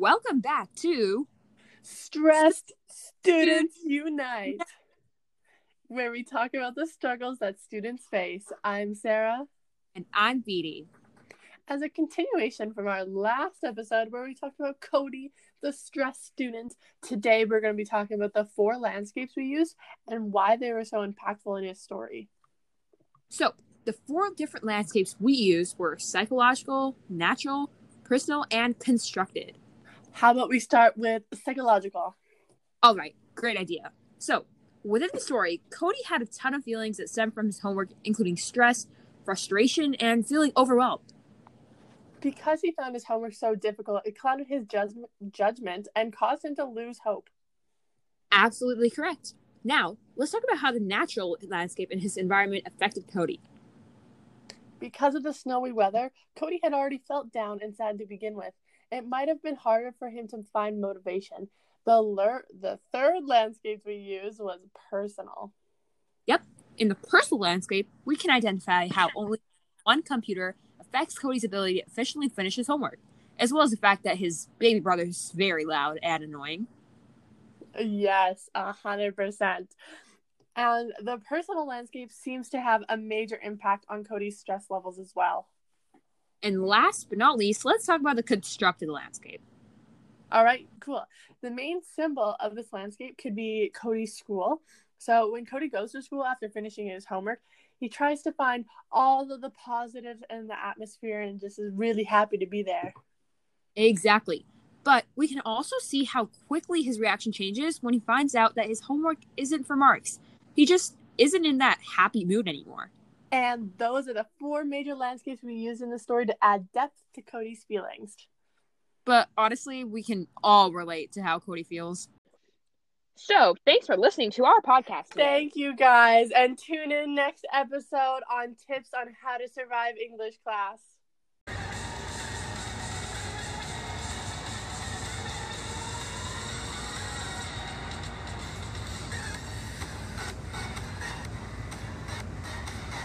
welcome back to Stressed Students Unite, where we talk about the struggles that students face. I'm Sarah. And I'm Beatty. As a continuation from our last episode where we talked about Cody, the stressed student, today we're going to be talking about the four landscapes we used and why they were so impactful in his story. So, the four different landscapes we used were psychological, natural, personal, and constructed. How about we start with psychological? All right, great idea. So, within the story, Cody had a ton of feelings that stemmed from his homework, including stress, frustration, and feeling overwhelmed. Because he found his homework so difficult, it clouded his judgment, judgment and caused him to lose hope. Absolutely correct. Now, let's talk about how the natural landscape and his environment affected Cody. Because of the snowy weather, Cody had already felt down and sad to begin with. It might have been harder for him to find motivation. The lur- the third landscape we used was personal. Yep. In the personal landscape, we can identify how only one computer affects Cody's ability to efficiently finish his homework, as well as the fact that his baby brother is very loud and annoying. Yes, a hundred percent. And the personal landscape seems to have a major impact on Cody's stress levels as well. And last but not least, let's talk about the constructed landscape. All right, cool. The main symbol of this landscape could be Cody's school. So when Cody goes to school after finishing his homework, he tries to find all of the positives in the atmosphere and just is really happy to be there. Exactly. But we can also see how quickly his reaction changes when he finds out that his homework isn't for marks. He just isn't in that happy mood anymore. And those are the four major landscapes we use in the story to add depth to Cody's feelings. But honestly, we can all relate to how Cody feels. So, thanks for listening to our podcast. Today. Thank you guys, and tune in next episode on tips on how to survive English class.